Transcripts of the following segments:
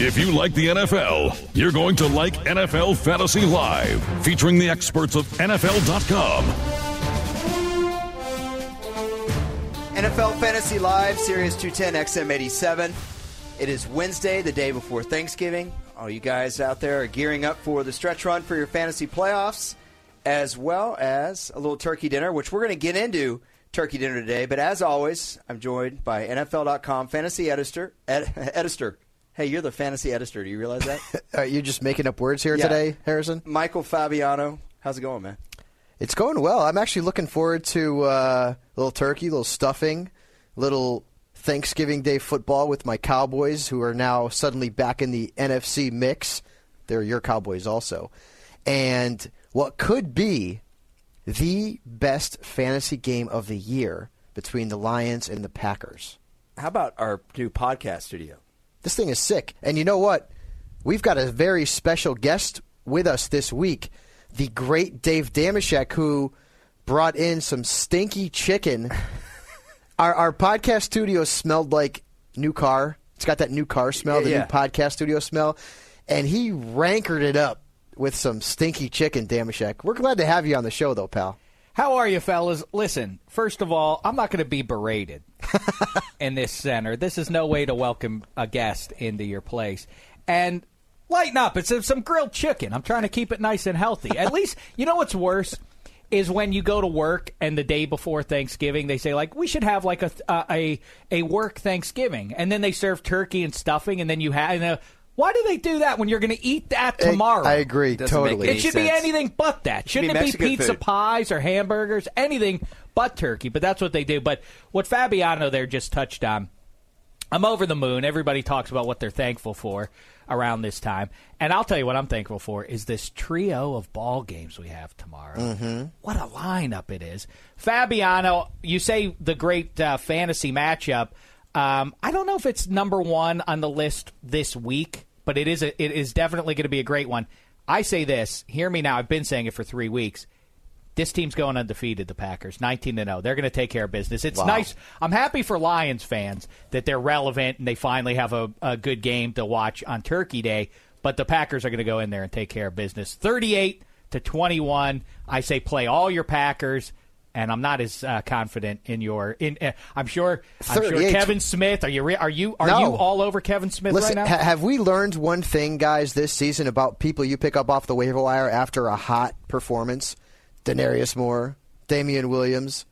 If you like the NFL, you're going to like NFL Fantasy Live, featuring the experts of NFL.com. NFL Fantasy Live, Sirius 210 XM87. It is Wednesday, the day before Thanksgiving. All you guys out there are gearing up for the stretch run for your fantasy playoffs, as well as a little turkey dinner, which we're going to get into turkey dinner today. But as always, I'm joined by NFL.com fantasy editor, ed, editor Hey, you're the fantasy editor. Do you realize that? Are you just making up words here Yeah. today, Harrison? Michael Fabiano. How's it going, man? It's going well. I'm actually looking forward to uh, a little turkey, a little stuffing, a little Thanksgiving Day football with my Cowboys, who are now suddenly back in the NFC mix. They're your Cowboys also. And what could be the best fantasy game of the year between the Lions and the Packers. How about our new podcast studio? This thing is sick. And you know what? We've got a very special guest with us this week. The great Dave Dameshek, who brought in some stinky chicken. our, our podcast studio smelled like new car. It's got that new car smell, the Yeah. new podcast studio smell. And he rankered it up with some stinky chicken, Dameshek. We're glad to have you on the show, though, pal. How are you, fellas? Listen, first of all, I'm not going to be berated in this center. This is no way to welcome a guest into your place. And lighten up. It's some grilled chicken. I'm trying to keep it nice and healthy. At least, you know what's worse? Is when you go to work and the day before Thanksgiving they say like we should have like a uh, a a work Thanksgiving and then they serve turkey and stuffing and then you have and, uh, why do they do that when you're going to eat that tomorrow? I agree, Doesn't totally. It should be anything but that. Should be Shouldn't it be pizza food. pies or hamburgers? Anything but turkey. But that's what they do. But what Fabiano there just touched on, I'm over the moon. Everybody talks about what they're thankful for around this time. And I'll tell you what I'm thankful for is this trio of ball games we have tomorrow. Mm-hmm. What a lineup it is. Fabiano, you say the great uh, fantasy matchup. Um, I don't know if it's number one on the list this week, but it is a, it is definitely going to be a great one. I say this. Hear me now. I've been saying it for three weeks. This team's going undefeated. The Packers, nineteen to zero. They're going to take care of business. It's nice. I'm happy for Lions fans that they're relevant and they finally have a, a good game to watch on Turkey Day. But the Packers are going to go in there and take care of business. Thirty-eight to twenty-one. I say play all your Packers. And I'm not as uh, confident in your. In uh, I'm sure. I'm sure Kevin Smith. Are you? Re- are you? Are No. you all over Kevin Smith Listen, right ha- now? have we learned one thing, guys, this season about people you pick up off the waiver wire after a hot performance? Denarius Moore, Damian Williams,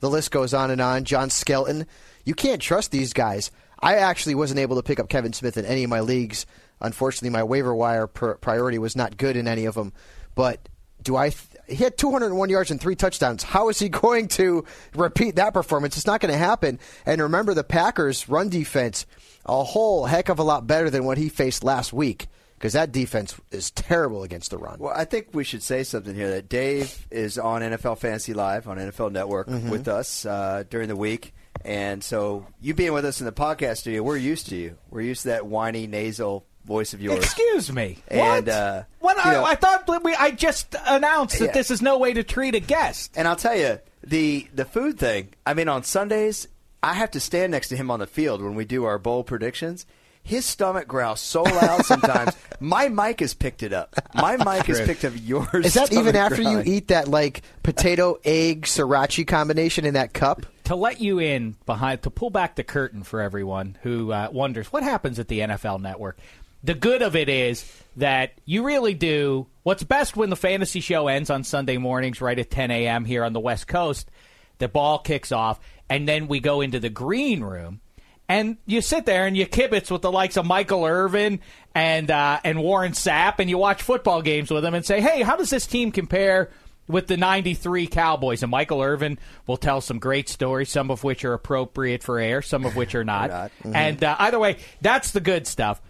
the list goes on and on. John Skelton. You can't trust these guys. I actually wasn't able to pick up Kevin Smith in any of my leagues. Unfortunately, my waiver wire pr- priority was not good in any of them. But do I? Th- he had 201 yards and three touchdowns. How is he going to repeat that performance? It's not going to happen. And remember, the Packers' run defense a whole heck of a lot better than what he faced last week. because that defense is terrible against the run. Well, I think we should say something here that Dave is on NFL Fantasy Live on NFL Network Mm-hmm. with us uh, during the week. And so you being with us in the podcast studio, we're used to you. We're used to that whiny, nasal voice of yours. Excuse me. And, what? uh, When I, know- I thought we, I just announced that Yeah. this is no way to treat a guest. And I'll tell you, the the food thing. I mean, on Sundays, I have to stand next to him on the field when we do our bowl predictions. His stomach growls so loud sometimes. my mic has picked it up. My mic has picked up yours. Is that even stomach after you eat that like potato egg sriracha combination in that cup? to let you in behind to pull back the curtain for everyone who uh, wonders what happens at the NFL Network. The good of it is that you really do what's best when the fantasy show ends on Sunday mornings, right at 10 a.m. here on the West Coast. The ball kicks off, and then we go into the green room, and you sit there and you kibitz with the likes of Michael Irvin and uh, and Warren Sapp, and you watch football games with them and say, "Hey, how does this team compare?" with the 93 Cowboys. And Michael Irvin will tell some great stories, some of which are appropriate for air, some of which are not. not. And uh, either way, that's the good stuff.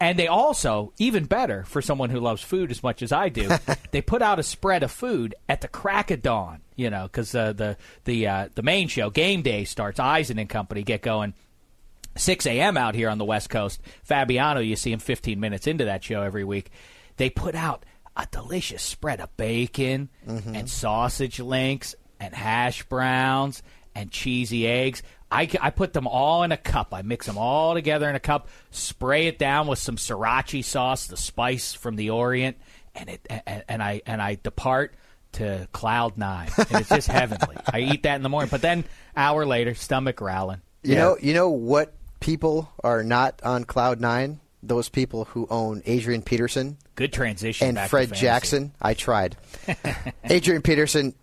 And they also, even better for someone who loves food as much as I do, they put out a spread of food at the crack of dawn. You know, because uh, the the uh, the main show, Game Day, starts. Eisen and Company get going 6 a.m. out here on the West Coast. Fabiano, you see him 15 minutes into that show every week. They put out a delicious spread of bacon and sausage links and hash browns and cheesy eggs. I, I put them all in a cup. I mix them all together in a cup, spray it down with some sriracha sauce, the spice from the Orient, and it and, and I and I depart to cloud nine. And it's just heavenly. I eat that in the morning, but then hour later, stomach growling. You know, you know what people are not on cloud nine? Those people who own Adrian Peterson Good transition. and back Fred fantasy. Jackson. I tried. Adrian Peterson,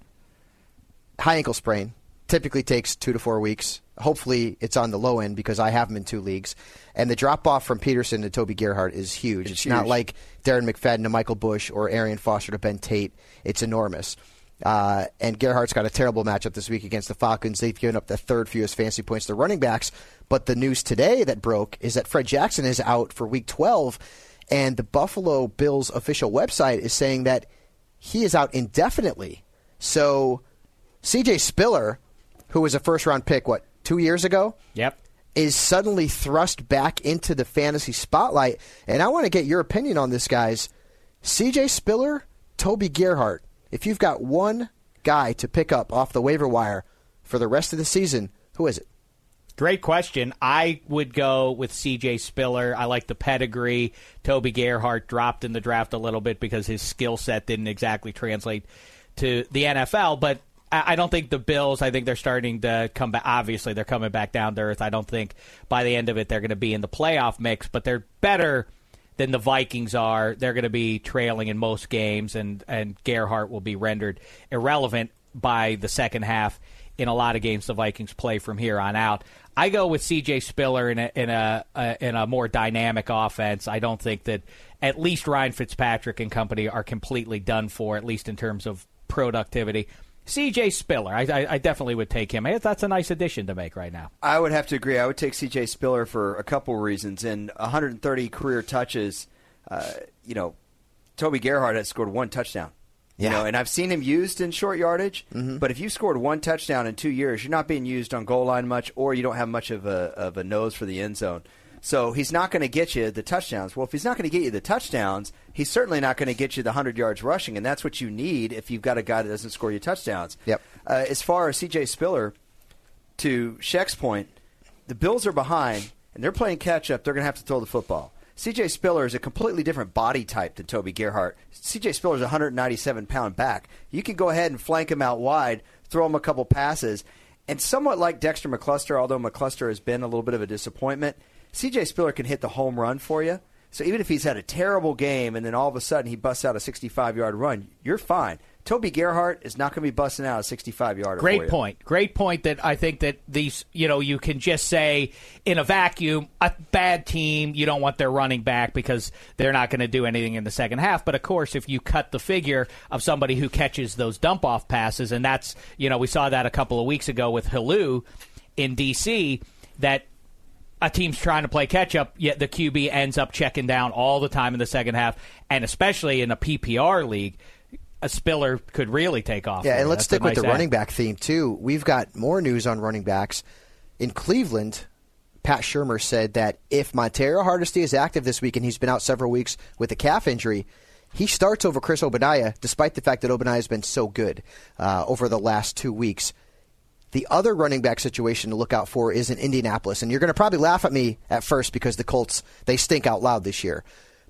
high ankle sprain, typically takes two to four weeks. Hopefully, it's on the low end because I have him in two leagues. And the drop off from Peterson to Toby Gerhart is huge. It's, not huge. like Darren McFadden to Michael Bush or Arian Foster to Ben Tate. It's enormous. Uh, and Gerhart's got a terrible matchup this week against the Falcons. They've given up the third fewest fantasy points to running backs. But the news today that broke is that Fred Jackson is out for week 12. And the Buffalo Bills official website is saying that he is out indefinitely. So CJ Spiller, who was a first round pick, what, two years ago? Yep. is suddenly thrust back into the fantasy spotlight. And I want to get your opinion on this, guys. CJ Spiller, Toby Gerhart. If you've got one guy to pick up off the waiver wire for the rest of the season, who is it? Great question. I would go with C.J. Spiller. I like the pedigree. Toby Gerhart dropped in the draft a little bit because his skill set didn't exactly translate to the NFL. But I don't think the Bills. I think they're starting to come back. Obviously, they're coming back down to earth. I don't think by the end of it they're going to be in the playoff mix, but they're better than the Vikings are. They're going to be trailing in most games, and and Gerhart will be rendered irrelevant by the second half in a lot of games the Vikings play from here on out. I go with C.J. Spiller in a in a, a in a more dynamic offense. I don't think that at least Ryan Fitzpatrick and company are completely done for, at least in terms of productivity. C.J. Spiller, I, I, I definitely would take him. That's a nice addition to make right now. I would have to agree. I would take C.J. Spiller for a couple reasons. In 130 career touches, uh, you know, Toby Gerhart has scored one touchdown. You know, and I've seen him used in short yardage. But if you scored one touchdown in two years, you're not being used on goal line much, or you don't have much of a of a nose for the end zone. So he's not going to get you the touchdowns. Well, if he's not going to get you the touchdowns, he's certainly not going to get you the 100 yards rushing, and that's what you need if you've got a guy that doesn't score you touchdowns. Yep. Uh, as far as C.J. Spiller, to Sheck's point, the Bills are behind and they're playing catch up. They're going to have to throw the football. CJ Spiller is a completely different body type than Toby Gerhart. CJ Spiller is a 197 pound back. You can go ahead and flank him out wide, throw him a couple passes, and somewhat like Dexter McCluster, although McCluster has been a little bit of a disappointment, CJ Spiller can hit the home run for you. So even if he's had a terrible game and then all of a sudden he busts out a 65 yard run, you're fine. Toby Gerhart is not going to be busting out a 65 yarder. Great point. Great point that I think that these, you know, you can just say in a vacuum, a bad team, you don't want their running back because they're not going to do anything in the second half. But of course, if you cut the figure of somebody who catches those dump off passes, and that's, you know, we saw that a couple of weeks ago with Helu in D.C., that a team's trying to play catch up, yet the QB ends up checking down all the time in the second half, and especially in a PPR league, a Spiller could really take off. Yeah, there. and let's That's stick with nice the add. running back theme too. We've got more news on running backs in Cleveland. Pat Shurmur said that if Montario Hardesty is active this week and he's been out several weeks with a calf injury, he starts over Chris Ogbonnaya, despite the fact that Ogbonnaya has been so good uh, over the last two weeks. The other running back situation to look out for is in Indianapolis, and you're going to probably laugh at me at first because the Colts they stink out loud this year,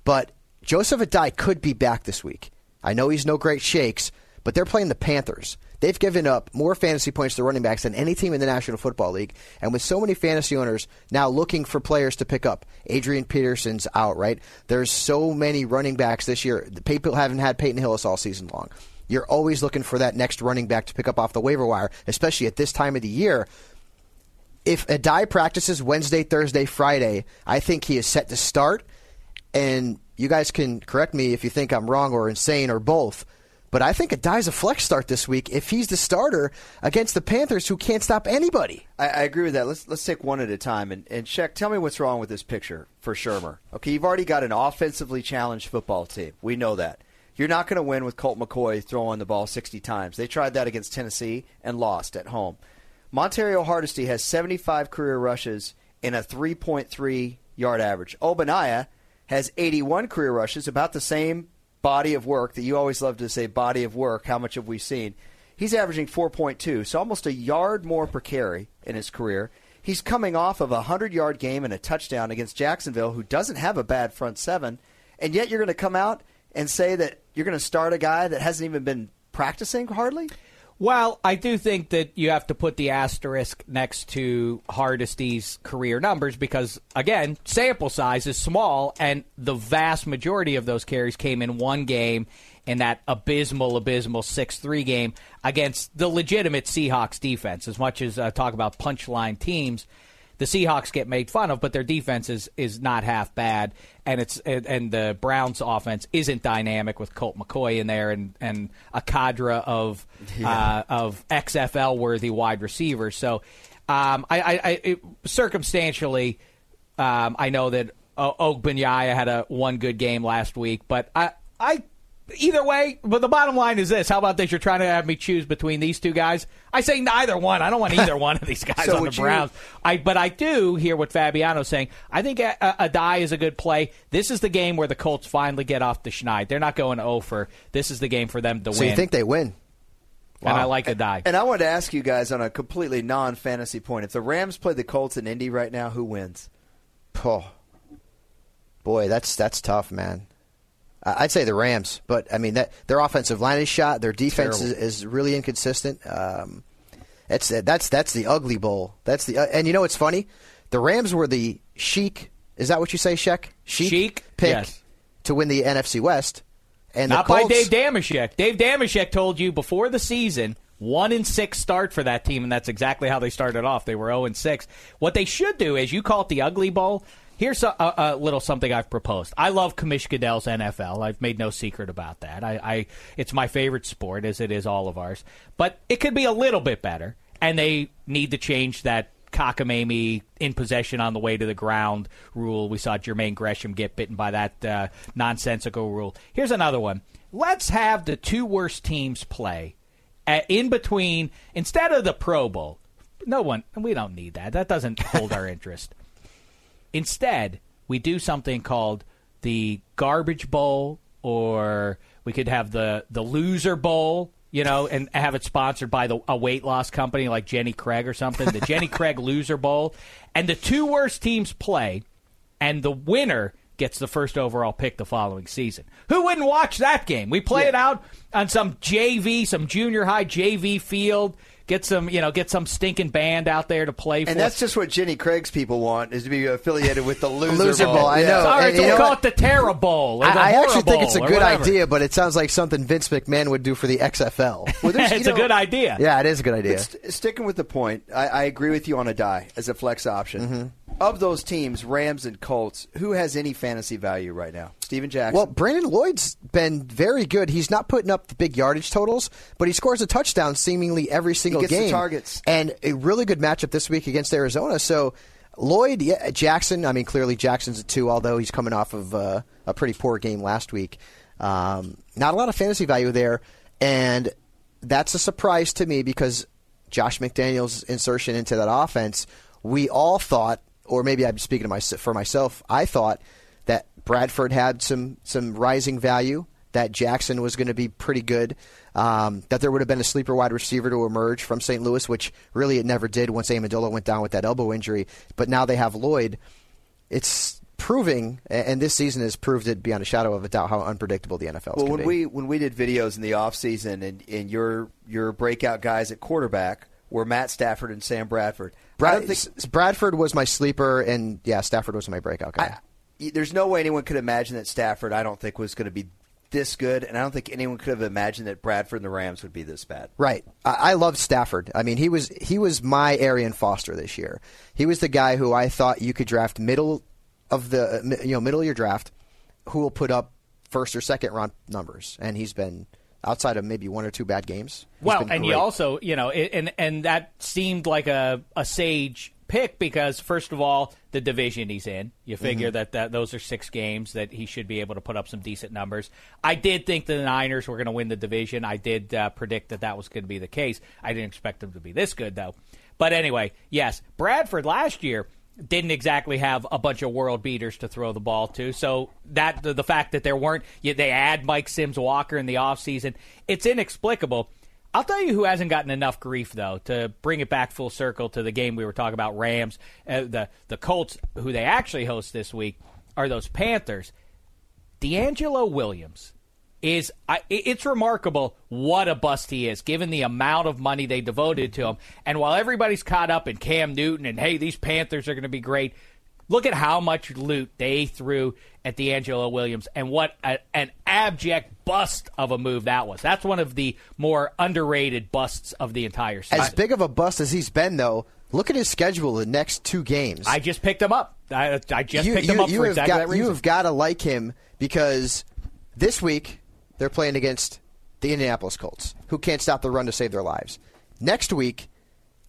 but Joseph Addai could be back this week. I know he's no great shakes, but they're playing the Panthers. They've given up more fantasy points to running backs than any team in the National Football League. And with so many fantasy owners now looking for players to pick up, Adrian Peterson's out, right? There's so many running backs this year. The people haven't had Peyton Hillis all season long. You're always looking for that next running back to pick up off the waiver wire, especially at this time of the year. If Addai practices Wednesday, Thursday, Friday, I think he is set to start. And you guys can correct me if you think I'm wrong or insane or both. But I think Addai's a flex start this week if he's the starter against the Panthers who can't stop anybody. I, I agree with that. Let's let's take one at a time and and check. Tell me what's wrong with this picture for Shurmur. Okay, you've already got an offensively challenged football team. We know that. You're not going to win with Colt McCoy throwing the ball 60 times. They tried that against Tennessee and lost at home. Montario Hardesty has 75 career rushes and a 3.3 yard average. Ogbonnaya has 81 career rushes, about the same body of work that you always love to say body of work. How much have we seen? He's averaging 4.2, so almost a yard more per carry in his career. He's coming off of a 100 yard game and a touchdown against Jacksonville, who doesn't have a bad front seven, and yet you're going to come out and say that you're going to start a guy that hasn't even been practicing hardly? Well, I do think that you have to put the asterisk next to Hardesty's career numbers because, again, sample size is small, and the vast majority of those carries came in one game in that abysmal, abysmal 6 3 game against the legitimate Seahawks defense. As much as I talk about punchline teams, the Seahawks get made fun of, but their defense is, is not half bad, and it's and, and the Browns' offense isn't dynamic with Colt McCoy in there and, and a cadre of uh, of XFL worthy wide receivers. So, um, I, I, I it, circumstantially, um, I know that Ogbonnaya had a one good game last week, but I I either way, but the bottom line is this: How about this? You're trying to have me choose between these two guys. I say neither one. I don't want either one of these guys So on the would you- Browns. I but I do hear what Fabiano's saying. I think a, a, Addai is a good play. This is the game where the Colts finally get off the schneid. They're not going oh over. This is the game for them to So win. So you think they win? and I like Addai. And I wanted to ask you guys on a completely non fantasy point if the Rams play the Colts in Indy right now, who wins? Oh, boy, that's that's tough, man. I'd say the Rams, but I mean that their offensive line is shot. Their defense is, is really inconsistent. Um, that's that's that's the ugly bowl. That's the uh, and you know what's funny? The Rams were the chic. Is that what you say, Sheck? Chic, Chic? pick Yes. to win the NFC West. And Not the by Dave Dameshek. Dave Dameshek told you before the season one in six start for that team, and that's exactly how they started off. They were zero and six. What they should do is you call it the Ugly Bowl. Here's a, a, a little something I've proposed. I love Commish Goodell's NFL. I've made no secret about that. I, I it's my favorite sport, as it is all of ours. But it could be a little bit better, and they need to change that cockamamie in possession on the way to the ground rule. We saw Jermaine Gresham get bitten by that uh, nonsensical rule. Here's another one. Let's have the two worst teams play uh, in between instead of the Pro Bowl. No one, we don't need that. That doesn't hold our interest. Instead, we do something called the Garbage Bowl, or we could have the the Loser Bowl. You know, and have it sponsored by the, a weight loss company like Jenny Craig or something. The Jenny Craig Loser Bowl, and the two worst teams play, and the winner gets the first overall pick the following season. Who wouldn't watch that game? We play it out on some JV, some junior high JV field. Get some, you know, get some stinking band out there to play for. And that's just what Jenny Craig's people want is to be affiliated with the loser, Loser Bowl, I know. All right, And so we call what? it the Terra Bowl. I, I actually think it's a good whatever. idea, but it sounds like something Vince McMahon would do for the XFL. Well, there's- you it's a good idea. yeah, it is a good idea. St- sticking with the point, I, I agree with you on Addai as a flex option. Mm-hmm. Of those teams, Rams and Colts, who has any fantasy value right now? Steven Jackson. Well, Brandon Lloyd's been very good. He's not putting up the big yardage totals, but he scores a touchdown seemingly every single game. targets. and a really good matchup this week against Arizona. So Lloyd, yeah, Jackson. I mean, clearly Jackson's a two, although he's coming off of uh, a pretty poor game last week. Um, not a lot of fantasy value there, and that's a surprise to me because Josh McDaniels' insertion into that offense, we all thought, or maybe I'm speaking to my, for myself, I thought Bradford had some some rising value, that Jackson was going to be pretty good, um, that there would have been a sleeper wide receiver to emerge from St. Louis, which really it never did once Amendola went down with that elbow injury. But now they have Lloyd. It's proving, and this season has proved it beyond a shadow of a doubt how unpredictable the NFL is. Well, when be. we when we did videos in the offseason and and your your breakout guys at quarterback were Matt Stafford and Sam Bradford. Brad, think, Bradford was my sleeper, and yeah, Stafford was my breakout guy. I, there's no way anyone could imagine that Stafford. I don't think was going to be this good, and I don't think anyone could have imagined that Bradford and the Rams would be this bad. Right. I, I love Stafford. I mean, he was he was my Arian Foster this year. He was the guy who I thought you could draft middle of the uh, you know middle of your draft, who will put up first or second round numbers, and he's been outside of maybe one or two bad games. Well, and you also you know, and and that seemed like a a sage pick because first of all, the division he's in. You figure mm-hmm. that, that those are six games that he should be able to put up some decent numbers. I did think the Niners were going to win the division. I did uh, predict that that was going to be the case. I didn't expect them to be this good though. But anyway, yes, Bradford last year didn't exactly have a bunch of world beaters to throw the ball to. So that the, the fact that there weren't they add Mike Sims Walker in the offseason, it's inexplicable. I'll tell you who hasn't gotten enough grief though to bring it back full circle to the game we were talking about Rams uh, the the Colts who they actually host this week are those Panthers. DeAngelo Williams is I, it's remarkable what a bust he is, given the amount of money they devoted to him. And while everybody's caught up in Cam Newton and hey, these Panthers are going to be great, look at how much loot they threw at DeAngelo Williams and what a, an abject bust of a move that was. That's one of the more underrated busts of the entire season. As big of a bust as he's been, though. Look at his schedule the next two games. I just picked him up. I, I just you, picked you, him up you for have exactly got, that reason. You have got to like him because this week they're playing against the Indianapolis Colts, who can't stop the run to save their lives. Next week,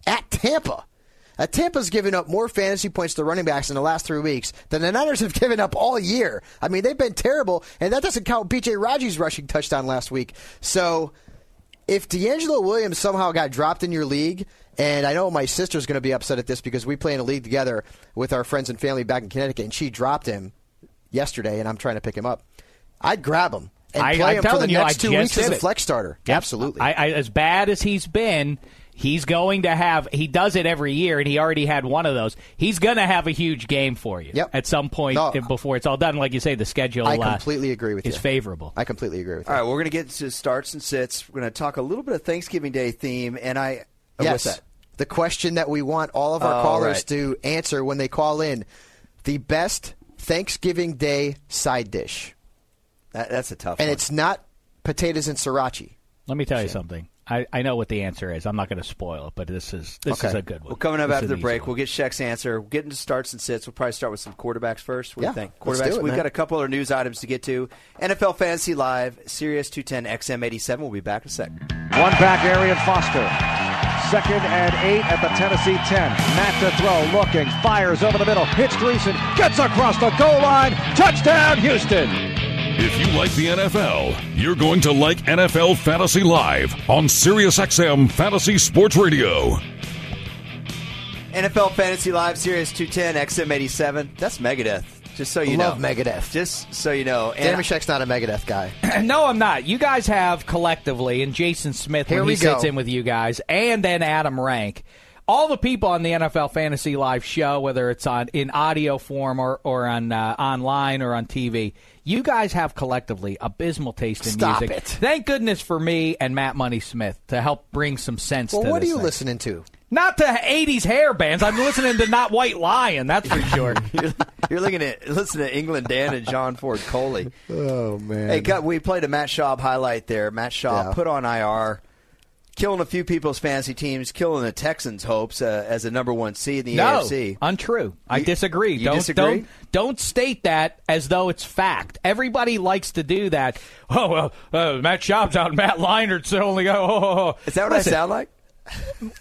at Tampa. Uh, Tampa's given up more fantasy points to running backs in the last three weeks than the Niners have given up all year. I mean, they've been terrible, and that doesn't count B.J. Raji's rushing touchdown last week. So if DeAngelo Williams somehow got dropped in your league, and I know my sister's going to be upset at this because we play in a league together with our friends and family back in Connecticut, and she dropped him yesterday, and I'm trying to pick him up. I'd grab him and I, play I'm him for the you, next I two weeks as a flex starter. Yep. Absolutely. I, I, as bad as he's been, he's going to have. He does it every year, and he already had one of those. He's going to have a huge game for you yep. at some point no, before it's all done. Like you say, the schedule. I completely uh, agree with is you. favorable. I completely agree with you. All right, we're going to get to starts and sits. We're going to talk a little bit of Thanksgiving Day theme, and I. Uh, yes. The question that we want all of our oh, callers right. to answer when they call in: the best Thanksgiving Day side dish. That, that's a tough. And one. it's not potatoes and sriracha. Let me tell you something. I, I know what the answer is. I'm not going to spoil it, but this is this okay. is a good one. Well, coming up this after the break, one. we'll get Sheck's answer. We'll get into starts and sits. We'll probably start with some quarterbacks first. What yeah, do you think? Quarterbacks. It, We've got a couple other news items to get to. NFL Fantasy Live, Sirius 210 XM87. We'll be back in a sec. One back, Arian Foster. Second and eight at the Tennessee 10. Matt to throw, looking, fires over the middle, hits Gleason, gets across the goal line. Touchdown, Houston. If you like the NFL, you're going to like NFL Fantasy Live on SiriusXM Fantasy Sports Radio. NFL Fantasy Live, Sirius 210, XM87. That's Megadeth. Just so you Love know. Megadeth. Just so you know. Dameshek's not a Megadeth guy. no, I'm not. You guys have collectively, and Jason Smith Here when we he sits in with you guys, and then Adam Rank. All the people on the NFL Fantasy Live show, whether it's on in audio form or, or on uh, online or on TV, you guys have collectively abysmal taste in Stop music. it. Thank goodness for me and Matt Money Smith to help bring some sense Well, to what are you thing. listening to? Not to 80s hair bands. I'm listening to Not White Lion, that's for sure. you're, you're looking at listen to England Dan and John Ford Coley. Oh man! Hey, cut, we played a Matt Schaub highlight there. Matt Schaub Yeah. put on IR, killing a few people's fantasy teams, killing the Texans' hopes uh, as a number one seed in the no, AFC. untrue. I You- disagree. you don't, disagree? Don't, don't state that as though it's fact. Everybody likes to do that. Oh, well, uh, Matt Schaub's out. Matt Leinart's only. Oh, oh, oh. Is that what Listen, I sound like?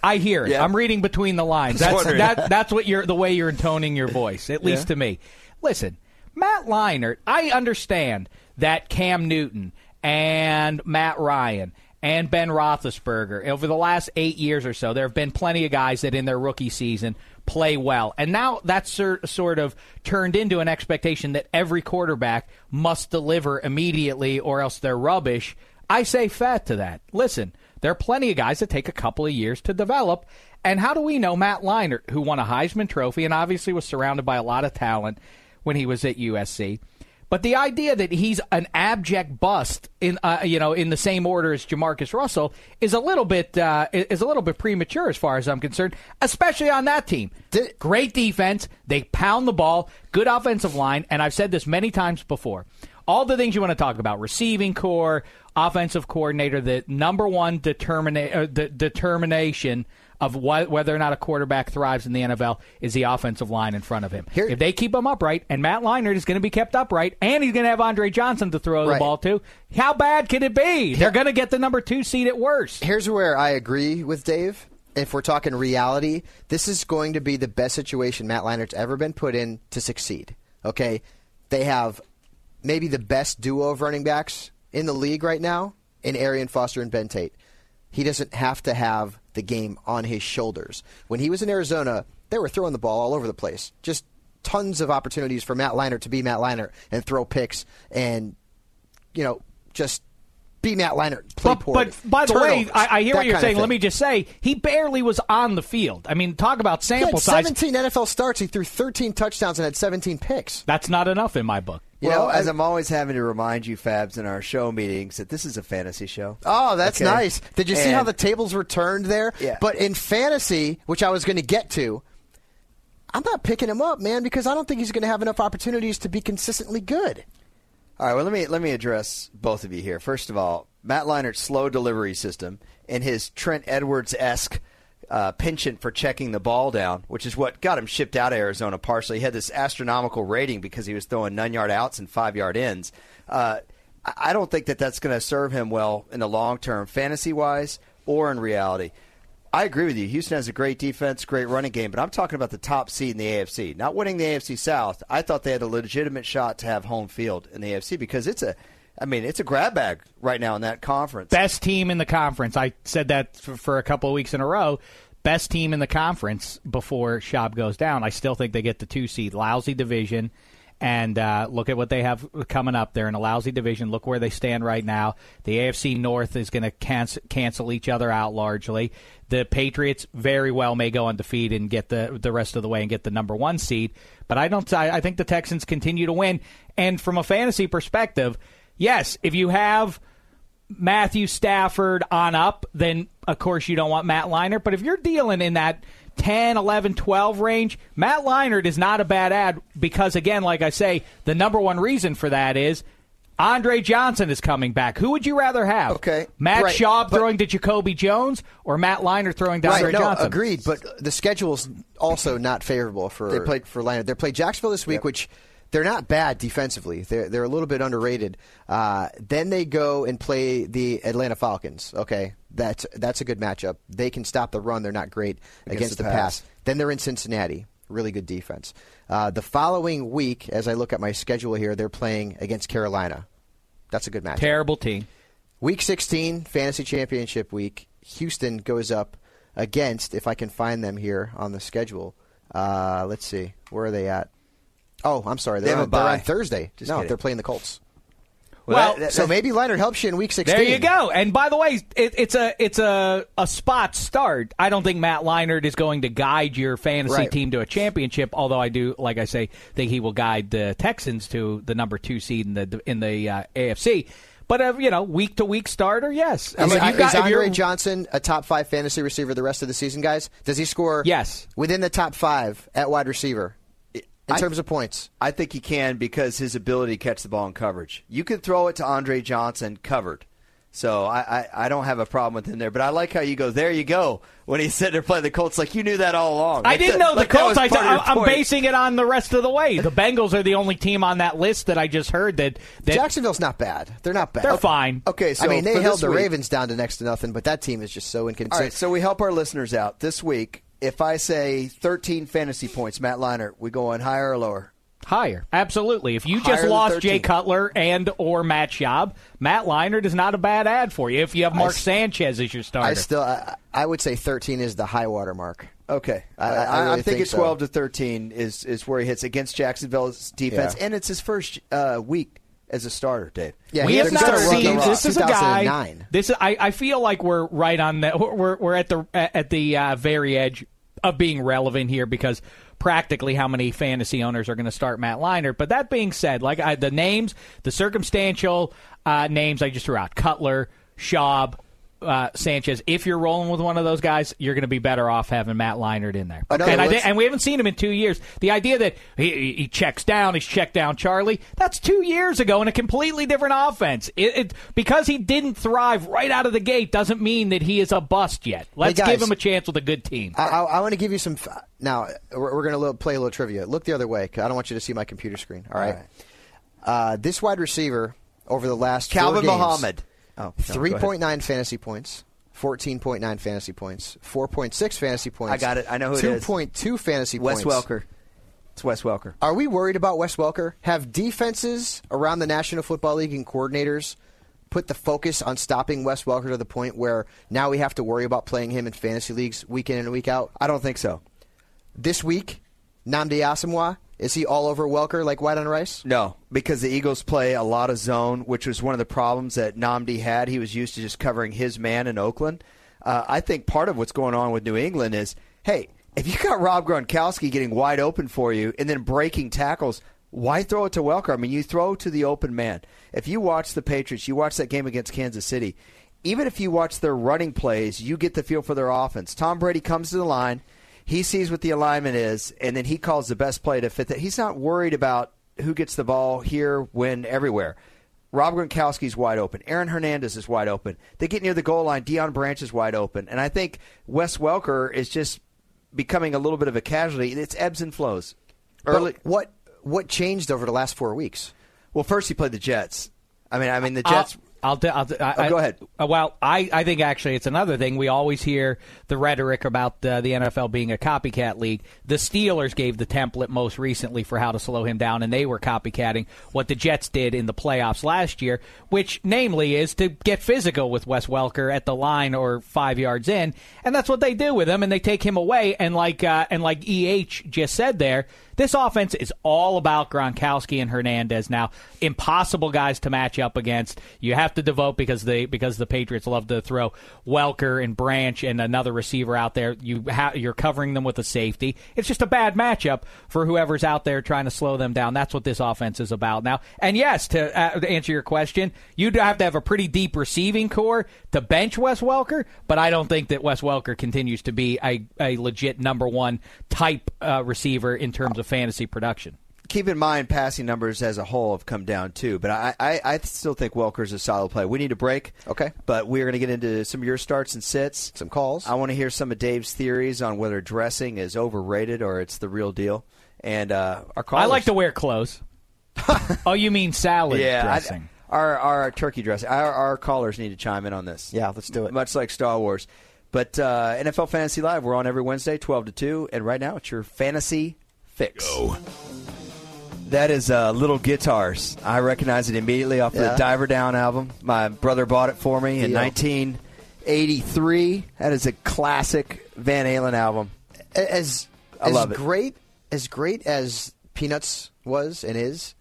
I hear it. Yeah. I'm reading between the lines. That's that, that's what you're the way you're intoning your voice, at least to me. Listen, Matt Leinart. I understand that Cam Newton and Matt Ryan and Ben Roethlisberger over the last eight years or so, there have been plenty of guys that in their rookie season play well, and now that's sort of turned into an expectation that every quarterback must deliver immediately, or else they're rubbish. I say fat to that. Listen, there are plenty of guys that take a couple of years to develop. And how do we know Matt Leinart, who won a Heisman Trophy and obviously was surrounded by a lot of talent when he was at USC? But the idea that he's an abject bust in uh, you know in the same order as Jamarcus Russell is a little bit uh, is a little bit premature as far as I'm concerned, especially on that team. Did- Great defense, they pound the ball, good offensive line, and I've said this many times before. All the things you want to talk about: receiving core, offensive coordinator, the number one determina- uh, the determination of wh- whether or not a quarterback thrives in the NFL is the offensive line in front of him. Here- if they keep him upright, and Matt Leinart is going to be kept upright, and he's going to have Andre Johnson to throw the ball to, how bad can it be? They're going to get the number two seed at worst. Here's where I agree with Dave. If we're talking reality, this is going to be the best situation Matt Leinart's ever been put in to succeed. Okay, they have maybe the best duo of running backs in the league right now in Arian Foster and Ben Tate. He doesn't have to have the game on his shoulders. When he was in Arizona, they were throwing the ball all over the place. Just tons of opportunities for Matt Leinart to be Matt Leinart and throw picks and you know just be Matt Leinart. Play But, but by the way, I, I hear what you're saying. Let me just say, he barely was on the field. I mean, talk about He had sample size. 17 NFL starts. He threw 13 touchdowns and had 17 picks. That's not enough in my book. You well, know, as I- I'm always having to remind you, Fabs, in our show meetings, that this is a fantasy show. Oh, that's Okay. nice. Did you see how the tables were turned there? Yeah. But in fantasy, which I was going to get to, I'm not picking him up, man, because I don't think he's going to have enough opportunities to be consistently good. All right, well, let me let me address both of you here. First of all, Matt Leinart's slow delivery system and his Trent Edwards esque uh, penchant for checking the ball down, which is what got him shipped out of Arizona. Partially, he had this astronomical rating because he was throwing nine yard outs and five yard ins. Uh, I don't think that that's going to serve him well in the long term, fantasy wise or in reality. I agree with you. Houston has a great defense, great running game, but I'm talking about the top seed in the AFC. Not winning the AFC South. I thought they had a legitimate shot to have home field in the AFC because it's a, I mean, it's a grab bag right now in that conference. Best team in the conference. I said that for, a couple of weeks in a row. Best team in the conference before Schaub goes down. I still think they get the two seed. Lousy division. And uh, look at what they have coming up. They're in a lousy division. Look where they stand right now. The AFC North is going to cancel, cancel each other out largely. The Patriots very well may go undefeated and get the the rest of the way and get the number one seed. But I don't. I, I think the Texans continue to win. And from a fantasy perspective, yes, if you have Matthew Stafford on up, then of course you don't want Matt Leinart. But if you're dealing in that 10, 11, 12 range, Matt Leinart is not a bad ad because, again, like I say, the number one reason for that is Andre Johnson is coming back. Who would you rather have? Okay, Matt right, Schaub but- throwing to Jacoby Jones or Matt Leinart throwing to Andre right, no, Johnson? agreed. But the schedule's also not favorable for They played- for Leinart. They played Jacksonville this week, Yep. which they're not bad defensively. They're they're a little bit underrated. Uh, then they go and play the Atlanta Falcons. Okay, that's that's a good matchup. They can stop the run. They're not great against, Against the, the pass. pass. Then they're in Cincinnati. Really good defense. Uh, the following week, as I look at my schedule here, they're playing against Carolina. That's a good matchup. Terrible team. Week 16, fantasy championship week. Houston goes up against, if I can find them here on the schedule. Uh, let's see, where are they at? Oh, I'm sorry, They they're, have on, a they're on Thursday. Just no, kidding. they're playing the Colts. Well, that- that- So maybe Leinart helps you in week 16. There you go. And by the way, it, it's a it's a, a spot start. I don't think Matt Leinart is going to guide your fantasy Right. team to a championship. Although I do, like I say, think he will guide the Texans to the number two seed in the in the uh, AFC. But uh, you know, week to week starter, yes. I Is, mean, is got- if Andre Johnson a top five fantasy receiver the rest of the season, guys? Does he score? Yes. within the top five at wide receiver in I- terms of points. I think he can because his ability to catch the ball in coverage. You can throw it to Andre Johnson covered. So I, I, I don't have a problem with him there. But I like how you go, there you go, when he's sitting there playing the Colts. Like, you knew that all along. I didn't that- know the like that Colts. was I, part of your I'm point. basing it on the rest of the way. The Bengals are the only team on that list that I just heard that. that Jacksonville's not bad. They're not bad. They're fine. Okay, so I mean, they held the week- Ravens down to next to nothing, but that team is just so inconsistent. right, so we help our listeners out. This week, if I say 13 fantasy points, Matt Leinart, we going higher or lower? Higher, absolutely. If you Higher just lost 13. Jay Cutler and or Matt Schaub, Matt Leinart is not a bad ad for you. If you have Mark s- Sanchez as your starter, I still, I, I would say 13 is the high water mark. Okay, I- I, I I, really am thinking think so. 12 to 13 is is where he hits against Jacksonville's defense, Yeah. and it's his first uh, week as a starter, Dave. Yeah, we have hasn't seen. This is a guy. This is, I, I feel like we're right on the. We're we're at the at the uh, very edge of being relevant here because practically how many fantasy owners are going to start Matt Leinart. But that being said, like I, the names, the circumstantial uh, names I just threw out: Cutler, Schaub. Uh, Sanchez. If you're rolling with one of those guys, you're going to be better off having Matt Leinart in there. Another And, I list- and we haven't seen him in two years. The idea that he, he- he checks down, he's checked down Charlie, that's two years ago in a completely different offense. It, it, because he didn't thrive right out of the gate doesn't mean that he is a bust yet. Let's guys, give him a chance with a good team. I, I, I want to give you some. f- Now we're, we're going to play a little trivia. Look the other way. 'cause I don't want you to see my computer screen. All right. Uh, this wide receiver over the last four Calvin games, Muhammad. Oh, no, three point nine fantasy points. 14.9 fantasy points, 4.6 fantasy points. I got it. I know who it is. 2.2 fantasy Wes points. Welker. It's Wes Welker. Are we worried about Wes Welker? Have defenses around the National Football League and coordinators put the focus on stopping Wes Welker to the point where now we have to worry about playing him in fantasy leagues week in and week out? I don't think so. This week, Nnamdi Asomugha, is he all over Welker like white on rice? No, because the Eagles play a lot of zone, which was one of the problems that Nnamdi had. He was used to just covering his man in Oakland. Uh, I think part of what's going on with New England is, hey, if you got Rob Gronkowski getting wide open for you and then breaking tackles, why throw it to Welker? I mean, you throw to the open man. If you watch the Patriots, you watch that game against Kansas City. Even if you watch their running plays, you get the feel for their offense. Tom Brady comes to the line. He sees what the alignment is, and then he calls the best play to fit that. He's not worried about who gets the ball here, when, everywhere. Rob Gronkowski's wide open. Aaron Hernandez is wide open. They get near the goal line. Deion Branch is wide open. And I think Wes Welker is just becoming a little bit of a casualty. It's ebbs and flows. Early. But what what changed over the last four weeks? Well, first he played the Jets. I mean, I mean the uh, Jets. I'll, I'll, I, Oh, go ahead. uh, Well, I, I think actually it's another thing. We always hear the rhetoric about uh, the NFL being a copycat league. The Steelers gave the template most recently for how to slow him down, and they were copycatting what the Jets did in the playoffs last year, which namely is to get physical with Wes Welker at the line or five yards in, and that's what they do with him, and they take him away. And like uh, and like Eh just said there, this offense is all about Gronkowski and Hernandez now. Impossible guys to match up against. You have to devote because they because the Patriots love to throw Welker and Branch and another receiver out there. You ha- you're covering them with a safety. It's just a bad matchup for whoever's out there trying to slow them down. That's what this offense is about now. And yes, to, uh, to answer your question, you'd have to have a pretty deep receiving core to bench Wes Welker. But I don't think that Wes Welker continues to be a, a legit number one type uh, receiver in terms of fantasy production. keep in mind passing numbers as a whole have come down too, but I, I, I still think Welker's a solid play. We need a break. Okay. But we're going to get into some of your starts and sits. Some calls. I want to hear some of Dave's theories on whether dressing is overrated or it's the real deal. And uh, our callers. I like to wear clothes. oh, you mean salad yeah, I- dressing? our our turkey dressing. Our, our callers need to chime in on this. Yeah, let's do it. Much like Star Wars. But uh, NFL Fantasy Live, we're on every Wednesday, 12 to 2. And right now, it's your fantasy fix. That is uh, Little Guitars. I recognize it immediately off Yeah. the Diver Down album. My brother bought it for me in Deal. 1983. That is a classic Van Halen album. As I as love it. great as great as Peanuts was and is,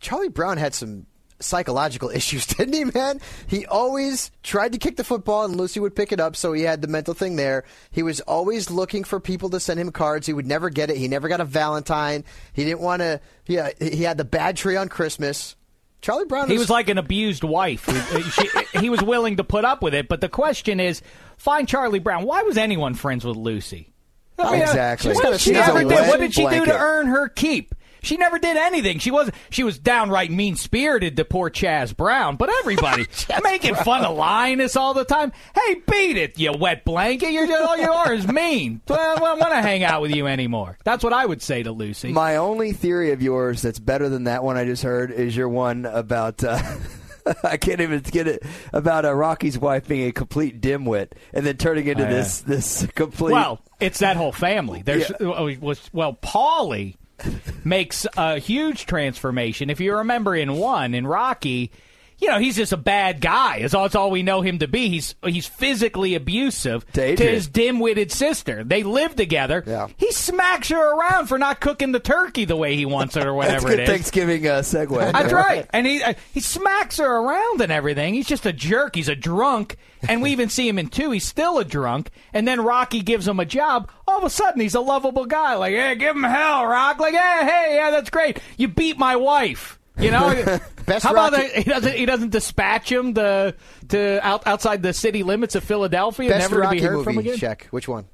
Charlie Brown had some psychological issues, didn't he, man? He always tried to kick the football and Lucy would pick it up, so he had the mental thing there. He was always looking for people to send him cards. He would never get it. He never got a Valentine. He didn't want to. Yeah, he had the bad tree on Christmas. Charlie Brown. He was like an abused wife. He, she, he was willing to put up with it, but the question is, find Charlie Brown. Why was anyone friends with Lucy? I mean, Exactly. What did she kinda ever do? What did she do to earn her keep? She never did anything. She was she was downright mean spirited to poor Chaz Brown, but everybody making fun of Linus all the time. Hey, beat it, you wet blanket. You're just, all you are is mean. I don't want to hang out with you anymore. That's what I would say to Lucy. My only theory of yours that's better than that one I just heard is your one about. Uh, I can't even get it about uh, Rocky's wife being a complete dimwit and then turning into Oh, yeah. this this complete. Well, it's that whole family. There's oh, it was well, Paulie makes a huge transformation. If you remember in one in Rocky, you know he's just a bad guy. That's all, that's all we know him to be. He's he's physically abusive To to, his dim-witted sister. They live together. Yeah. He smacks her around for not cooking the turkey the way he wants it or whatever it is. Thanksgiving uh, segue. That's right. And he uh, he smacks her around and everything. He's just a jerk. He's a drunk. And we even see him in two. He's still a drunk. And then Rocky gives him a job. All of a sudden, he's a lovable guy. Like, hey, give him hell, Rock. Like, hey, hey, yeah, that's great. You beat my wife. You know, Best how about Rocky- that? He doesn't. He doesn't dispatch him to to out, outside the city limits of Philadelphia, Best never Rocky to be heard movie. from again. Check. Which one?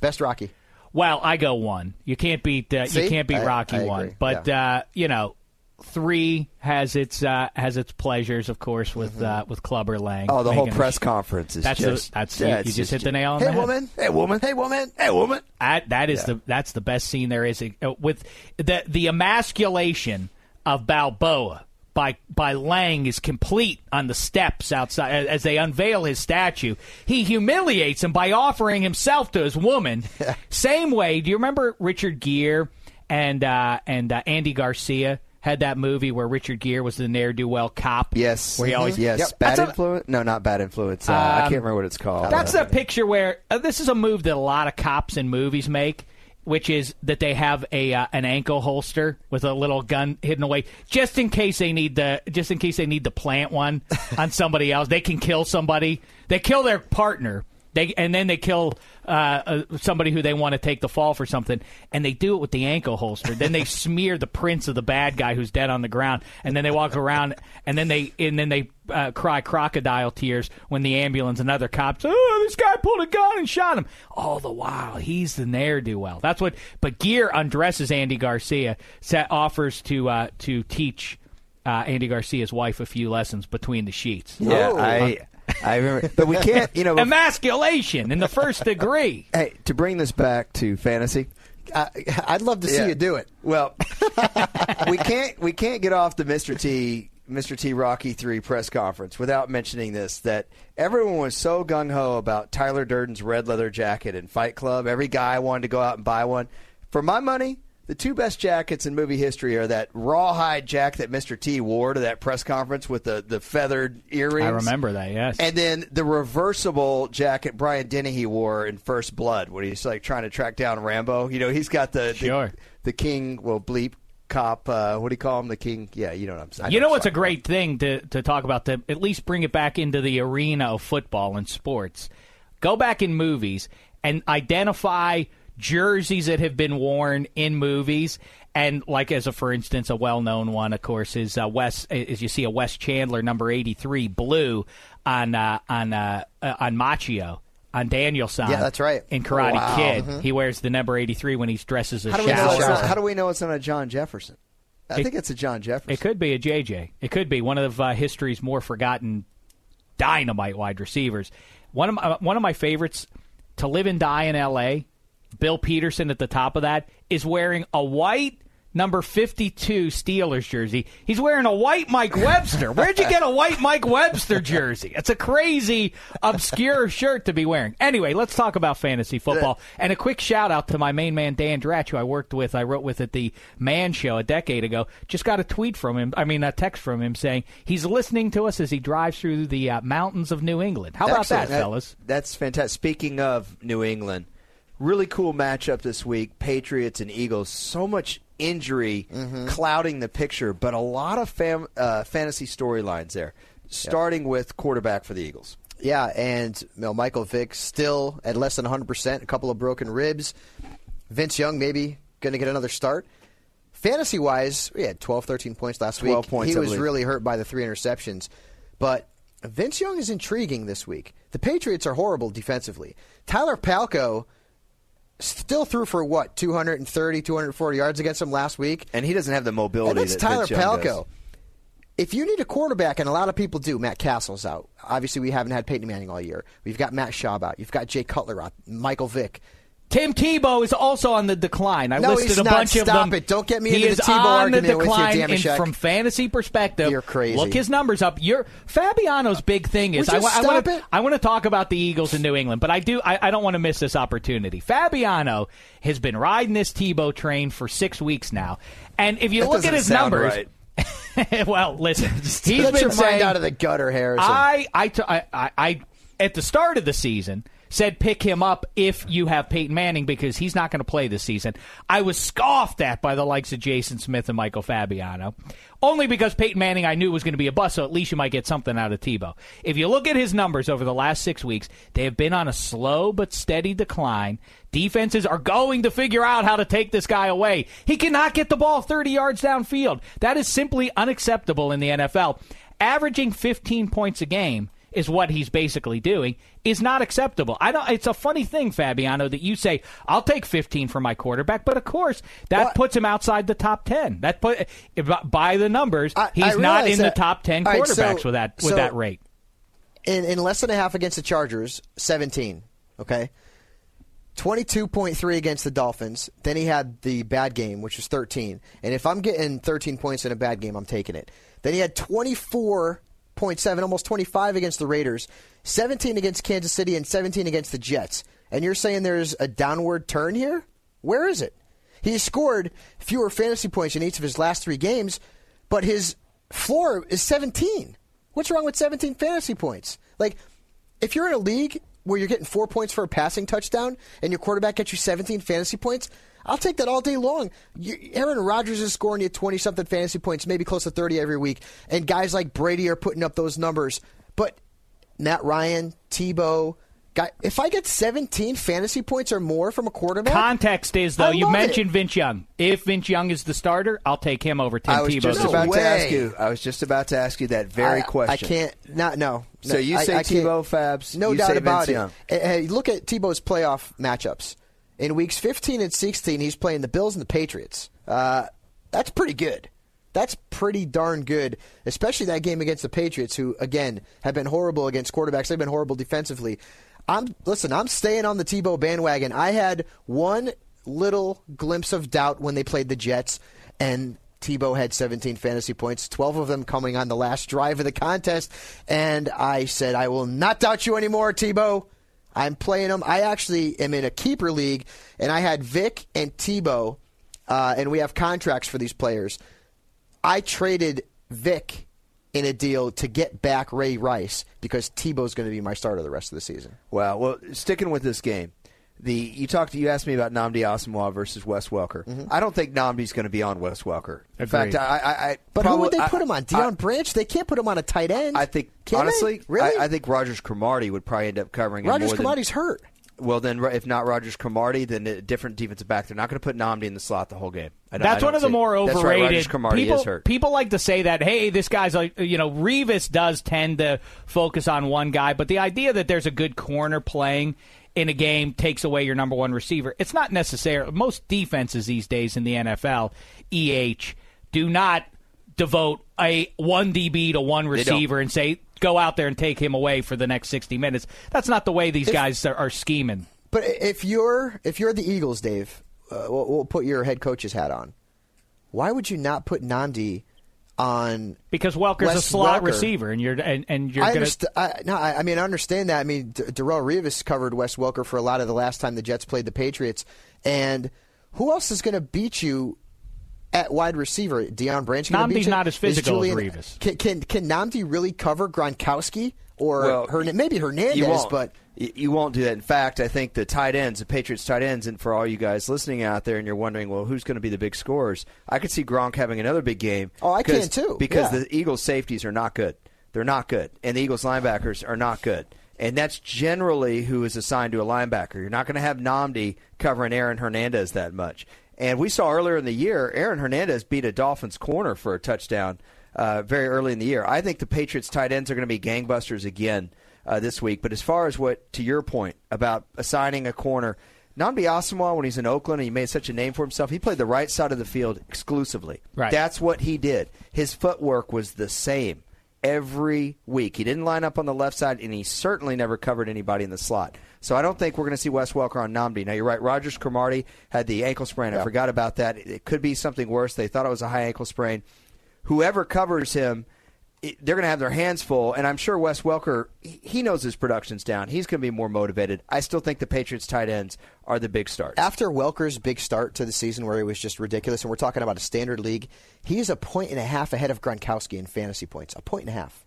Best Rocky. Well, I go one. You can't beat uh, you can't beat I- Rocky I one, agree. but uh, you know, three has its uh, has its pleasures, of course, with Mm-hmm. uh, with Clubber Lang. Oh, the whole making a press sh- conference is That's just. the, that's yeah, you, you just hit the nail on Hey, the head. woman. Hey, woman. Hey, woman. Hey, woman. That, that is the that's the best scene there is Uh, with the the emasculation of Balboa by by Lang is complete on the steps outside as- as they unveil his statue. He humiliates him by offering himself to his woman. Same way. Do you remember Richard Gere and uh, and uh, Andy Garcia? Had that movie where Richard Gere was the ne'er do well cop. Yes. where he always Yes. Yep. Bad That's a- influence? No, not bad influence. Uh, I Um, can't remember what it's called. That's Uh, a picture where uh, this is a move that a lot of cops in movies make, which is that they have a uh, an ankle holster with a little gun hidden away, just in case they need the just in case they need to plant one on somebody else. They can kill somebody. They kill their partner. They and then they kill uh, uh, somebody who they want to take the fall for something, and they do it with the ankle holster. then they smear the prints of the bad guy who's dead on the ground, and then they walk around, and then they and then they uh, cry crocodile tears when the ambulance and other cops, oh, this guy pulled a gun and shot him. All the while, he's the ne'er do well. That's what. But Gere undresses Andy Garcia, sa offers to uh, to teach. Uh, Andy Garcia's wife a few lessons between the sheets. Yeah, I I remember, but we can't. You know, Emasculation in the first degree. hey, to bring this back to fantasy. I, I'd love to see Yeah. you do it. Well, we can't we can't get off the Mr. T Mr. T Rocky three press conference without mentioning this that everyone was so gung ho about Tyler Durden's red leather jacket in Fight Club. Every guy wanted to go out and buy one. For my money, the two best jackets in movie history are that rawhide jacket that Mr. T wore to that press conference with the, the feathered earrings. I remember that. Yes. And then the reversible jacket Brian Dennehy wore in First Blood when he's like trying to track down Rambo. You know, he's got the Sure. the, the king, well, bleep cop. Uh, what do you call him? The king? Yeah, you know what I'm saying. You know what's a great thing to, to talk about to at least bring it back into the arena of football and sports. Go back in movies and identify jerseys that have been worn in movies. And like as a for instance, a well-known one, of course, is uh, Wes. Is you see a Wes Chandler number eighty-three blue on uh, on uh, uh, on Macchio on Danielson. Yeah, that's right. In Karate Wow. Kid, he wears the number eighty-three when he's dressed as a How do, we know shower. it's not, how do we know it's not a John Jefferson? I It- think it's a John Jefferson. It could be a JJ. It could be one of uh, history's more forgotten dynamite wide receivers. One of my, one of my favorites to live and die in L.A. Bill Petersen at the top of that is wearing a white number 52 Steelers jersey. He's wearing a white Mike Webster. Where'd you get a white Mike Webster jersey? It's a crazy, obscure shirt to be wearing. Anyway, let's talk about fantasy football. And a quick shout out to my main man, Dan Dratch, who I worked with, I wrote with at the Man Show a decade ago. Just got a tweet from him, I mean, a text from him saying he's listening to us as he drives through the uh, mountains of New England. How about Excellent. that, fellas? That's fantastic. Speaking of New England, really cool matchup this week Patriots and Eagles. So much injury Mm-hmm. clouding the picture, but a lot of fam- uh, fantasy storylines there, starting with quarterback for the Eagles. Yeah, and you know, Michael Vick still at less than 100%, a couple of broken ribs. Vince Young maybe going to get another start. Fantasy wise, we had 12, 13 points last 12 week. points, he was really hurt by the three interceptions. But Vince Young is intriguing this week. The Patriots are horrible defensively. Tyler Palko still threw for what 230, 240 yards against them last week. And he doesn't have the mobility. And that's that Tyler Young Palko. does. If you need a quarterback, and a lot of people do, Matt Cassel's out. Obviously, we haven't had Peyton Manning all year. We've got Matt Schaub out. You've got Jay Cutler out. Michael Vick. Tim Tebow is also on the decline. I No, listed a not. bunch of them. Stop it. Don't get me he into is the Tebow on the with you, decline. and from fantasy perspective, You're crazy. Look his numbers up. Your Fabiano's big thing is I, I stop want to it? I want to talk about the Eagles in New England, but I do I, I don't want to miss this opportunity. Fabiano has been riding this Tebow train for six weeks now, and if you That look at his numbers. right. well, listen, he's Get been your saying, mind out of the gutter, Harrison. I, I, t- I, I, I, at the start of the season, said pick him up if you have Peyton Manning because he's not going to play this season. I was scoffed at by the likes of Jason Smith and Michael Fabiano, only because Peyton Manning I knew was going to be a bust, so at least you might get something out of Tebow. If you look at his numbers over the last six weeks, they have been on a slow but steady decline. Defenses are going to figure out how to take this guy away. He cannot get the ball 30 yards downfield. That is simply unacceptable in the NFL. Averaging 15 points a game is what he's basically doing is not acceptable. I don't it's a funny thing Fabiano that you say I'll take 15 for my quarterback, but of course that Well- puts him outside the top 10. That put uh, by the numbers, I- he's I not in the top 10 All right, quarterbacks so- with that with so- that rate. in, in less than a half against the Chargers, 17. Okay. 22.3 against the Dolphins. Then he had the bad game, which was 13. And if I'm getting 13 points in a bad game, I'm taking it. Then he had 24.7, almost 25 against the Raiders, 17 against Kansas City, and 17 against the Jets. And you're saying there's a downward turn here? Where is it? He scored fewer fantasy points in each of his last three games, but his floor is 17. What's wrong with 17 fantasy points? Like, if you're in a league where you're getting four points for a passing touchdown and your quarterback gets you 17 fantasy points, I'll take that all day long. You, Aaron Rodgers is scoring you 20 something fantasy points, maybe close to 30 every week, and guys like Brady are putting up those numbers. But Matt Ryan, Tebow, guy, if I get 17 fantasy points or more from a quarterback, Context is though I you mentioned it. Vince Young. If Vince Young is the starter, I'll take him over Tim I was Tebow. just this about week. to ask you. I was just about to ask you that very I, question. I can't. Not no. So No, you say I can't- Tebow, Fabs, No you doubt say about Vince it. Young. Eh, look at Tebow's playoff matchups. In weeks 15 and 16, he's playing the Bills and the Patriots. Uh, that's pretty good. That's pretty darn good, especially that game against the Patriots, who again have been horrible against quarterbacks. They've been horrible defensively. I'm listen. I'm staying on the Tebow bandwagon. I had one little glimpse of doubt when they played the Jets, and Tebow had 17 fantasy points, 12 of them coming on the last drive of the contest, and I said, I will not doubt you anymore, Tebow. I'm playing them. I actually am in a keeper league, and I had Vick and Tebow, uh, and we have contracts for these players. I traded Vick in a deal to get back Ray Rice because Tebow's going to be my starter the rest of the season. Wow. Well, sticking with this game, the you talked. You asked me about Nnamdi Asomugha versus Wes Welker. Mm-hmm. I don't think Nnamdi's going to be on Wes Welker. In Agreed. fact, I, I, I But probably, who would they I- put him on? I- Deion Branch? They can't put him on a tight end. I think Can they? honestly, really? I, I think Rodgers-Cromartie would probably end up covering Rogers more than- Cromartie's hurt. Well, then, if not Rodgers-Cromartie, then a different defensive back. They're not going to put Nnamdi in the slot the whole game. I don't- I That's one of the see it. more That's overrated. right, Rodgers-Cromartie people, is hurt. people like to say that, hey, this guy's like, you know, Revis does tend to focus on one guy, but the idea that there's a good corner playing in a game takes away your number one receiver. It's not necessary. Most defenses these days in the NFL, EH, do not devote a one DB to one receiver and say, go out there and take him away for the next 60 minutes. That's not the way these guys are, are scheming. But if you're if you're the Eagles, Dave, uh, we'll, we'll put your head coach's hat on. Why would you not put Nnamdi on? Because Welker's a slot Welker. receiver, and you're and, and you're I understand. I, no, I, I mean I understand that. I mean D- Darrelle Revis covered Wes Welker for a lot of the last time the Jets played the Patriots, and who else is going to beat you? At wide receiver, Deion Branch. gonna Nnamdi's not as Is physical as Julian- Revis. Can, can can Nnamdi really cover Gronkowski or Well, Hern- maybe Hernandez? you won't. But you won't do that. In fact, I think the tight ends, the Patriots tight ends, and for all you guys listening out there, and you're wondering, well, who's going to be the big scorers? I could see Gronk having another big game. Oh, I can because- too, Because yeah. the Eagles' safeties are not good. They're not good, and the Eagles' linebackers are not good. And that's generally who is assigned to a linebacker. You're not going to have Nnamdi covering Aaron Hernandez that much. And we saw earlier in the year, Aaron Hernandez beat a Dolphins corner for a touchdown uh, very early in the year. I think the Patriots tight ends are going to be gangbusters again uh, this week. But as far as what, to your point about assigning a corner, Nnamdi Asomugha, when he's in Oakland and he made such a name for himself, he played the right side of the field exclusively. Right. That's what he did. His footwork was the same every week. He didn't line up on the left side, and he certainly never covered anybody in the slot. So I don't think we're going to see Wes Welker on Nnamdi. Now, you're right. Rodgers-Cromartie had the ankle sprain. I forgot about that. It could be something worse. They thought it was a high ankle sprain. Whoever covers him – they're going to have their hands full, and I'm sure Wes Welker he knows his production's down. He's going to be more motivated. I still think the Patriots tight ends are the big start. After Welker's big start to the season, where he was just ridiculous, and we're talking about a standard league, he is a point and a half ahead of Gronkowski in fantasy points. A point and a half.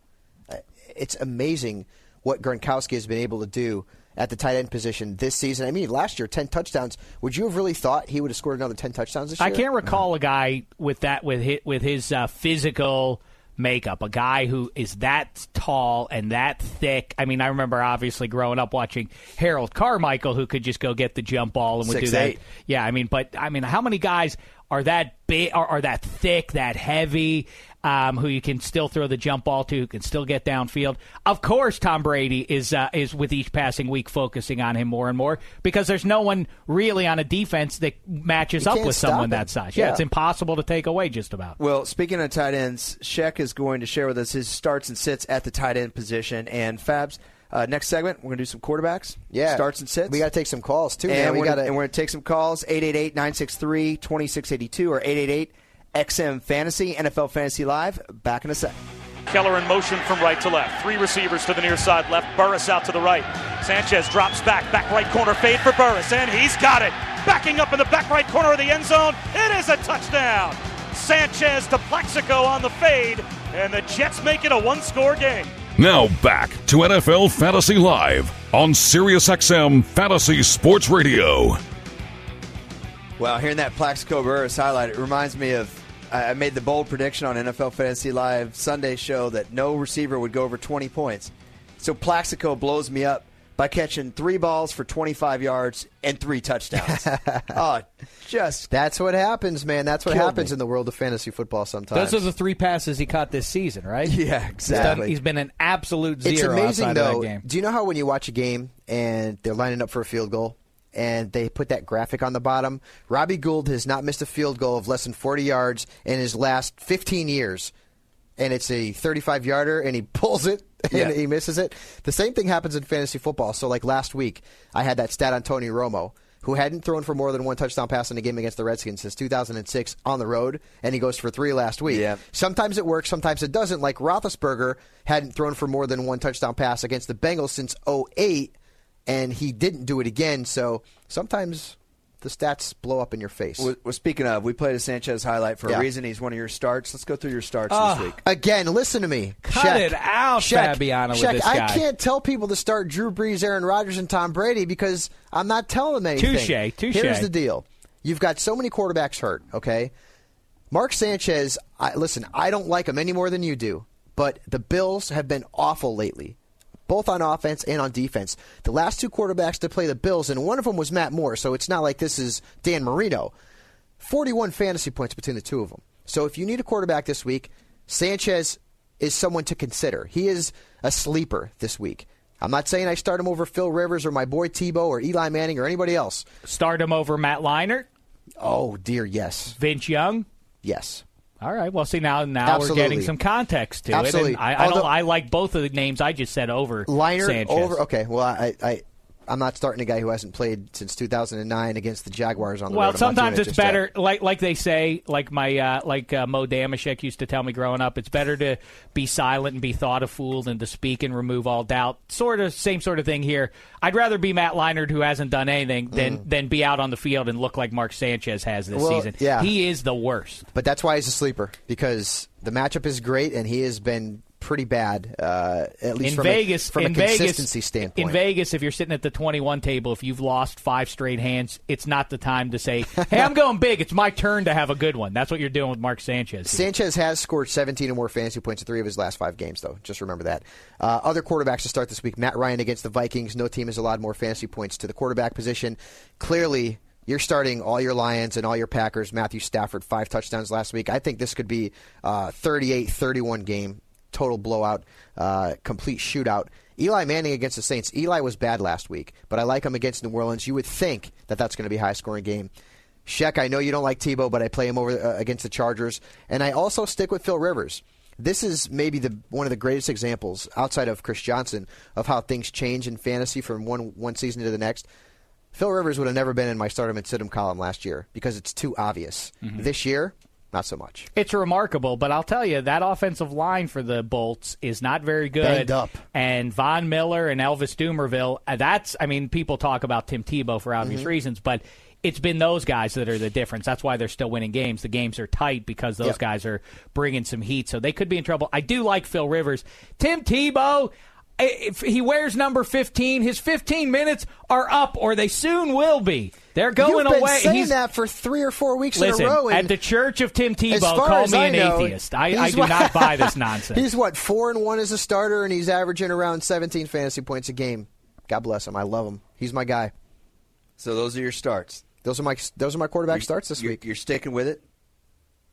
Uh, It's amazing what Gronkowski has been able to do at the tight end position this season. I mean, last year, ten touchdowns. Would you have really thought he would have scored another ten touchdowns this year? I can't recall a guy with that with his, with his uh, physical makeup, a guy who is that tall and that thick. I mean, I remember obviously growing up watching Harold Carmichael, who could just go get the jump ball and would Six, do that. eight. Yeah, I mean, but I mean, how many guys are that big, are, are that thick, that heavy? Um, who you can still throw the jump ball to, who can still get downfield. Of course, Tom Brady is uh, is with each passing week focusing on him more and more because there's no one really on a defense that matches You up with someone him. that size. Yeah, Yeah. it's impossible to take away just about. Well, speaking of tight ends, Sheck is going to share with us his starts and sits at the tight end position. And Fabs, uh, next segment, we're going to do some quarterbacks. Yeah, Starts and sits. We got to take some calls too. man. and we we're got gonna- and we're going to take some calls 888-963-2682 or 888 XM Fantasy NFL Fantasy Live. Back in a sec. Keller in motion from right to left. Three receivers to the near side left. Burress out to the right. Sanchez drops back. Back right corner fade for Burress. And he's got it. Backing up in the back right corner of the end zone. It is a touchdown. Sanchez to Plaxico on the fade. And the Jets make it a one score game. Now back to NFL Fantasy Live on SiriusXM Fantasy Sports Radio. Well, hearing that Plaxico Burress highlight, it reminds me of I made the bold prediction on NFL Fantasy Live Sunday show that no receiver would go over 20 points. So Plaxico blows me up by catching three balls for 25 yards and three touchdowns. oh, just That's what happens, man. That's what happens me. in the world of fantasy football sometimes. Those are the three passes he caught this season, right? yeah, He's, done, exactly. he's been an absolute zero it's amazing though. of that game. Do you know how when you watch a game and they're lining up for a field goal and they put that graphic on the bottom? Robbie Gould has not missed a field goal of less than 40 yards in his last 15 years. And it's a 35 yarder and he pulls it and Yeah. he misses it. The same thing happens in fantasy football. So like last week, I had that stat on Tony Romo. Who hadn't thrown for more than one touchdown pass in a game against the Redskins since 2006 on the road, and he goes for three last week. Yeah. Sometimes it works, sometimes it doesn't. Like Roethlisberger hadn't thrown for more than one touchdown pass against the Bengals since 08, and he didn't do it again. So sometimes the stats blow up in your face. Well, well, speaking of, we played a Sanchez highlight for Yeah. a reason. He's one of your starts. Let's go through your starts Ah. this week. Again, listen to me. Cut Shaq, it out, Shaq, Fabiano, with Shaq, this I can't tell people to start Drew Brees, Aaron Rodgers, and Tom Brady because I'm not telling them anything. Touche, touche. Here's the deal. You've got so many quarterbacks hurt, okay? Mark Sanchez, I, listen, I don't like him any more than you do, but the Bills have been awful lately, both on offense and on defense. The last two quarterbacks to play the Bills, and one of them was Matt Moore, so it's not like this is Dan Marino. 41 fantasy points between the two of them. So if you need a quarterback this week, Sanchez is someone to consider. He is a sleeper this week. I'm not saying I start him over Phil Rivers or my boy Tebow or Eli Manning or anybody else. Start him over Matt Leinart, Oh dear, yes, Vince Young. yes. All right. Well, see now now Absolutely. we're getting some context to Absolutely. it. And I, I Although- don't. I like both of the names I just said over Leinart Sanchez. over. Okay, well I, I I'm not starting a guy who hasn't played since 2009 against the Jaguars on the Well, road. I'm not doing sometimes it's just yet. better, like like they say, like my uh, like uh, Mo Dameshek used to tell me growing up. It's better to be silent and be thought a fool than to speak and remove all doubt. Sort of same sort of thing here. I'd rather be Matt Leinart who hasn't done anything than than be out on the field and look like Mark Sanchez has this Mm. Well, season. yeah. he is the worst. But that's why he's a sleeper because the matchup is great and he has been pretty bad, uh, at least in from Vegas, a, from in a consistency Vegas, standpoint. In Vegas, if you're sitting at the 21 table, if you've lost five straight hands, it's not the time to say, "Hey, I'm going big. It's my turn to have a good one." That's what you're doing with Mark Sanchez. Sanchez has scored 17 or more fantasy points in three of his last five games, though. Just remember that. Uh, other quarterbacks to start this week Matt Ryan against the Vikings. No team has allowed more fantasy points to the quarterback position. Clearly, you're starting all your Lions and all your Packers. Matthew Stafford, five touchdowns last week. I think this could be a 38 31 game, total blowout, uh, complete shootout. Eli Manning against the Saints. Eli was bad last week, but I like him against New Orleans. You would think that that's going to be a high scoring game. Sheck, I know you don't like Tebow, but I play him over uh, against the Chargers, and I also stick with Phil Rivers. This is maybe the one of the greatest examples outside of Chris Johnson of how things change in fantasy from one one season to the next. Phil Rivers would have never been in my stardom and sit him column last year because it's too obvious. Mm-hmm. This year, not so much. It's remarkable, but I'll tell you that offensive line for the Bolts is not very good. Banged up. And Von Miller and Elvis Dumervil, uh, that's I mean, people talk about Tim Tebow for obvious Mm-hmm. reasons, but it's been those guys that are the difference. That's why they're still winning games. The games are tight because those Yep. guys are bringing some heat, so they could be in trouble. I do like Phil Rivers. Tim Tebow, if he wears number 15, his 15 minutes are up, or they soon will be. They're going You've been away. saying He's- that for three or four weeks Listen, in a row. at the church of Tim Tebow, call me I an know, atheist. I, I do what- not buy this nonsense. He's what four and one as a starter, and he's averaging around 17 fantasy points a game. God bless him. I love him. He's my guy. So those are your starts. Those are my those are my quarterback starts this You're, week. you're sticking with it.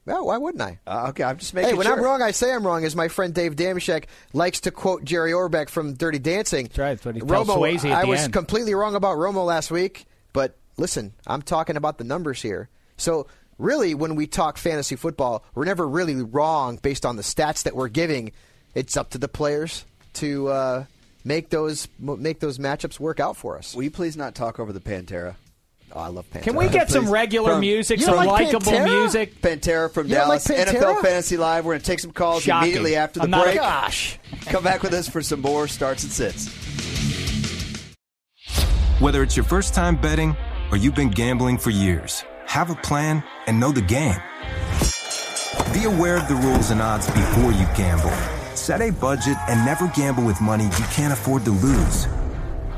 Well, why wouldn't I? Uh, okay, I'm just making. Sure. Hey, when sure. I'm wrong, I say I'm wrong. As my friend Dave Dameshek likes to quote Jerry Orbach from Dirty Dancing. That's right. That's what he tells Romo, Swayze at I the was end. completely wrong about Romo last week, but listen, I'm talking about the numbers here. So really, when we talk fantasy football, we're never really wrong based on the stats that we're giving. It's up to the players to uh, make those make those matchups work out for us. Will you please not talk over the Pantera? Oh, I love Pantera. Can we get some regular From- music, You some like likable Pantera? music? Pantera from You Dallas, like Pantera? NFL Fantasy Live. We're going to take some calls Shocking. immediately after the I'm a- break. Gosh. Come back with us for some more starts and sits. Whether it's your first time betting or you've been gambling for years, have a plan and know the game. Be aware of the rules and odds before you gamble. Set a budget and never gamble with money you can't afford to lose.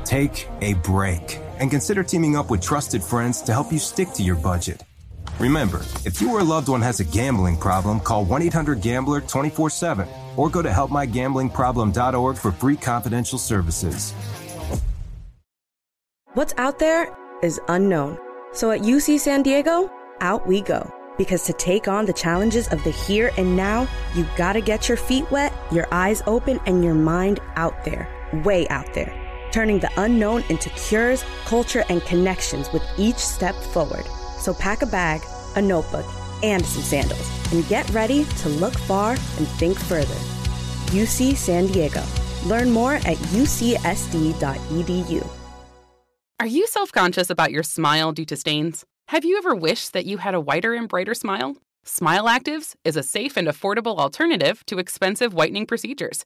Take a break and consider teaming up with trusted friends to help you stick to your budget. Remember, if you or a loved one has a gambling problem, call 1 800 Gambler 24 7 or go to helpmygamblingproblem.org for free confidential services. What's out there is unknown. So at UC San Diego, out we go. Because to take on the challenges of the here and now, you gotta get your feet wet, your eyes open, and your mind out there. Way out there. Turning the unknown into cures, culture, and connections with each step forward. So pack a bag, a notebook, and some sandals, and get ready to look far and think further. UC San Diego. Learn more at ucsd.edu. Are you self conscious about your smile due to stains? Have you ever wished that you had a whiter and brighter smile? Smile Actives is a safe and affordable alternative to expensive whitening procedures.